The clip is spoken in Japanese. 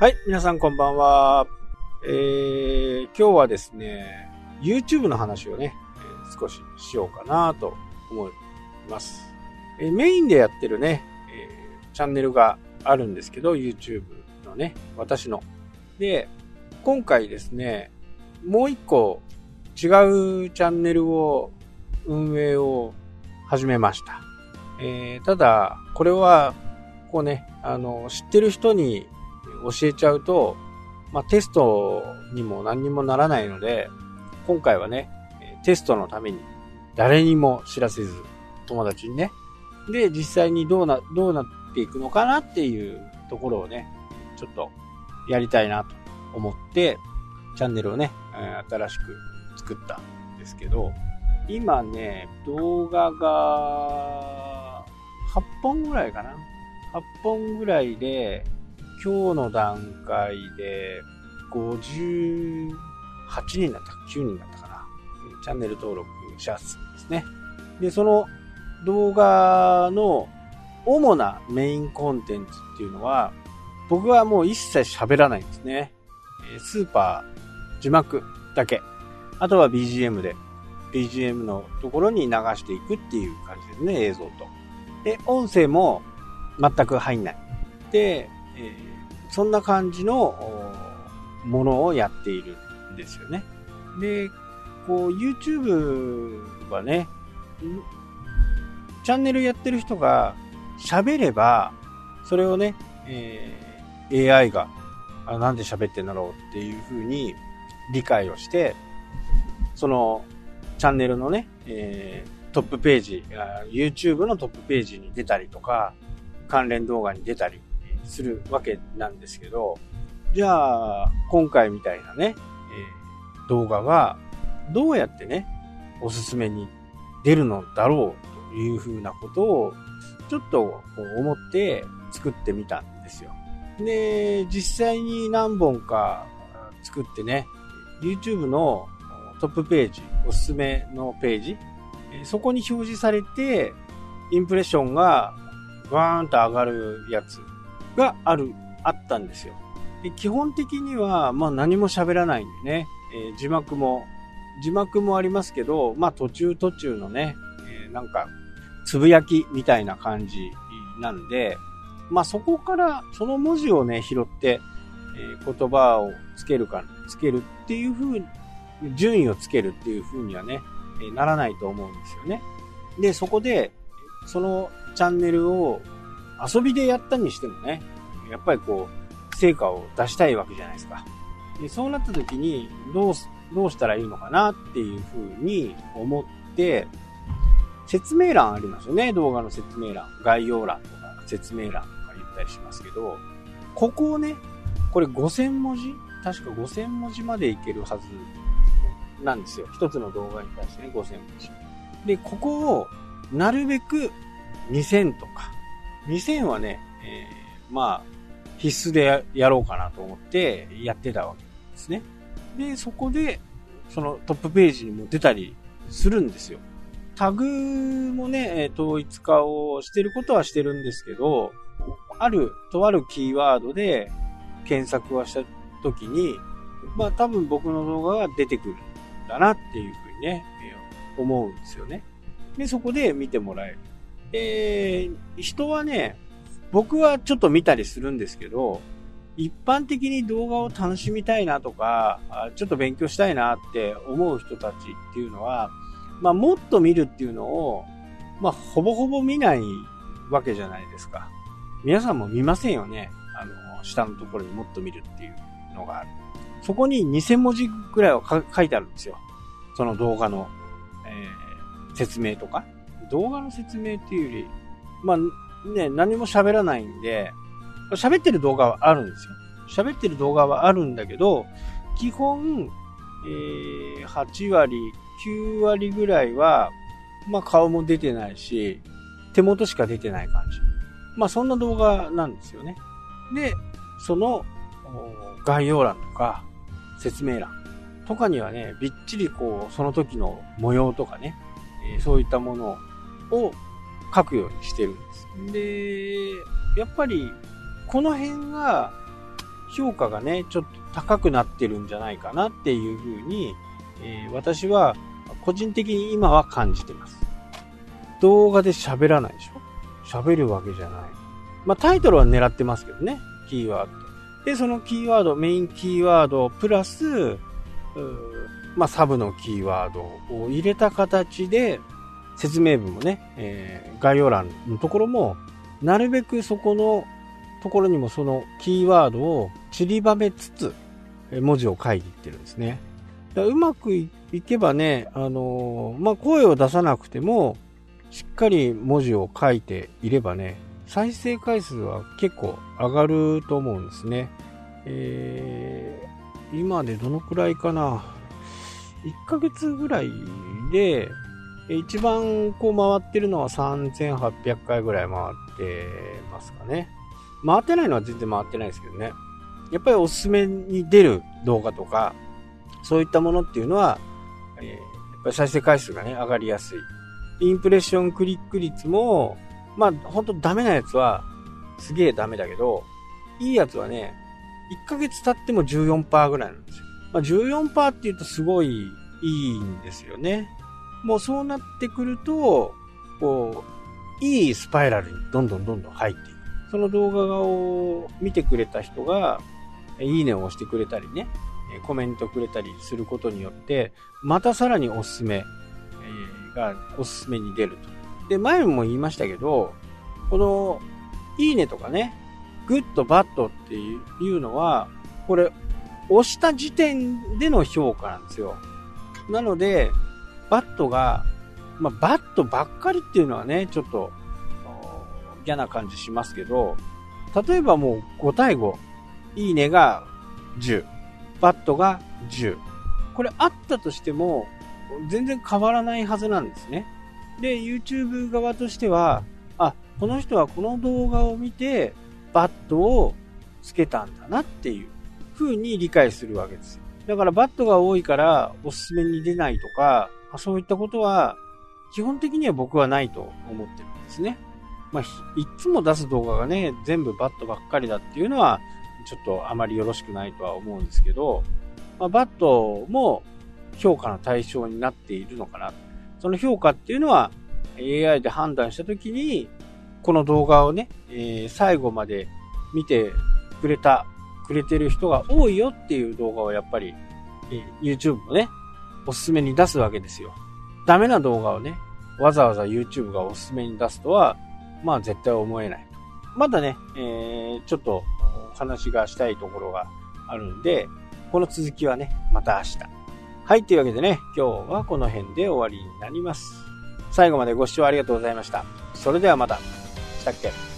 はい、皆さんこんばんは。えー、今日はですね、YouTube の話をね、えー少ししようかなと思います。えーメインでやってるね、えーチャンネルがあるんですけど、YouTube のね、私の。で、今回ですね、もう一個違うチャンネルを運営を始めました。えーただ、これは、こうね、あの、知ってる人に教えちゃうと、まあ、テストにも何にもならないので、今回はね、テストのために誰にも知らせず、友達にね。で、実際にどうな、どうなっていくのかなっていうところをね、ちょっとやりたいなと思って、チャンネルをね、新しく作ったんですけど、今ね、動画が8本ぐらいかな。8本ぐらいで、今日の段階で58人だったか9人だったかな。チャンネル登録者数ですね。で、その動画の主なメインコンテンツっていうのは、僕はもう一切喋らないんですね。スーパー、字幕だけ。あとは BGM で、BGM のところに流していくっていう感じですね、映像と。で、音声も全く入んない。で、えそんな感じのものをやっているんですよね。で、こう YouTube はね、チャンネルやってる人が喋れば、それをね、えー AI があなんで喋ってんだろうっていう風に理解をして、そのチャンネルのね、えートップページ、YouTube のトップページに出たりとか、関連動画に出たりするわけなんですけど、じゃあ、今回みたいなね、えー動画は、どうやってね、おすすめに出るのだろうというふうなことを、ちょっとこう思って作ってみたんですよ。で、実際に何本か作ってね、YouTube のトップページ、おすすめのページ、そこに表示されて、インプレッションがバーンと上がるやつがある、あったんですよ。で基本的には、まあ何も喋らないんでね、えー字幕も、字幕もありますけど、まあ途中途中のね、えーなんか、つぶやきみたいな感じなんで、まあそこからその文字をね、拾って、えー言葉をつけるか、つけるっていう風に、順位をつけるっていう風にはね、えならないと思うんですよね。で、そこで、そのチャンネルを遊びでやったにしてもね、やっぱりこう、成果を出したいわけじゃないですか。でそうなった時に、どう、どうしたらいいのかなっていう風に思って、説明欄ありますよね。動画の説明欄。概要欄とか説明欄とか言ったりしますけど、ここをね、これ5000文字？確か5000文字までいけるはずなんですよ。一つの動画に対してね、5000文字。で、ここをなるべく2000とか、2000はね、えーまあ、必須でやろうかなと思ってやってたわけですね。で、そこで、そのトップページにも出たりするんですよ。タグもね、統一化をしてることはしてるんですけど、ある、とあるキーワードで検索をした時に、まあ多分僕の動画が出てくるんだなっていうふうにね、思うんですよね。で、そこで見てもらえる。えー人はね、僕はちょっと見たりするんですけど、一般的に動画を楽しみたいなとか、ちょっと勉強したいなって思う人たちっていうのは、まあもっと見るっていうのを、まあほぼほぼ見ないわけじゃないですか。皆さんも見ませんよね。あの、下のところにもっと見るっていうのがある。そこに2000文字くらいは書いてあるんですよ。その動画の、えー説明とか。動画の説明っていうより、まあね、何も喋らないんで、喋ってる動画はあるんですよ。喋ってる動画はあるんだけど、基本、えー8割、9割ぐらいは、まあ顔も出てないし、手元しか出てない感じ。まあそんな動画なんですよね。で、その概要欄とか説明欄とかにはね、びっちりこう、その時の模様とかね、えそういったものをを書くようにしてるんです。で、やっぱり、この辺が、評価がね、ちょっと高くなってるんじゃないかなっていうふうに、えー、私は個人的に今は感じてます。動画で喋らないでしょ？喋るわけじゃない。まあタイトルは狙ってますけどね、キーワード。で、そのキーワード、メインキーワード、プラス、まあサブのキーワードを入れた形で、説明文もね、えー、概要欄のところも、なるべくそこのところにもそのキーワードを散りばめつつ、文字を書いていってるんですね。うまくいけばね、あのー、まあ、声を出さなくても、しっかり文字を書いていればね、再生回数は結構上がると思うんですね。えー、今でどのくらいかな？1ヶ月ぐらいで、一番こう回ってるのは3800回ぐらい回ってますかね。回ってないのは全然回ってないですけどね。やっぱりおすすめに出る動画とか、そういったものっていうのは、えー、やっぱり再生回数がね、上がりやすい。インプレッションクリック率も、まあ、ほんとダメなやつは、すげえダメだけど、いいやつはね、1ヶ月経っても14%ぐらいなんですよ。まあ、14%って言うとすごいいいんですよね。もうそうなってくると、こう、いいスパイラルにどんどんどんどん入っていく。その動画を見てくれた人が、いいねを押してくれたりね、コメントくれたりすることによって、またさらにおすすめがおすすめに出ると。で、前も言いましたけど、この、いいねとかね、グッド、バッドっていうのは、これ、押した時点での評価なんですよ。なので、バッドが、まあ、バッドばっかりっていうのはね、ちょっと嫌な感じしますけど、例えばもう5対5、いいねが10、バッドが10。これあったとしても、全然変わらないはずなんですね。で、YouTube 側としては、あ、この人はこの動画を見て、バッドをつけたんだなっていう風に理解するわけです。だからバッドが多いからおすすめに出ないとか、そういったことは基本的には僕はないと思ってるんですね。まあ、いつも出す動画がね、全部バッドばっかりだっていうのは、ちょっとあまりよろしくないとは思うんですけど、まあ、バッドも評価の対象になっているのかな。その評価っていうのは AI で判断したときに、この動画をね、えー、最後まで見てくれた、くれてる人が多いよっていう動画をやっぱり、えー、YouTube もね、おすすめに出すわけですよ。ダメな動画をね、わざわざ YouTube がおすすめに出すとは、まあ絶対思えない。まだね、えー、ちょっと話がしたいところがあるんで、この続きはね、また明日。はい、というわけでね、今日はこの辺で終わりになります。最後までご視聴ありがとうございました。それではまた。したっけ？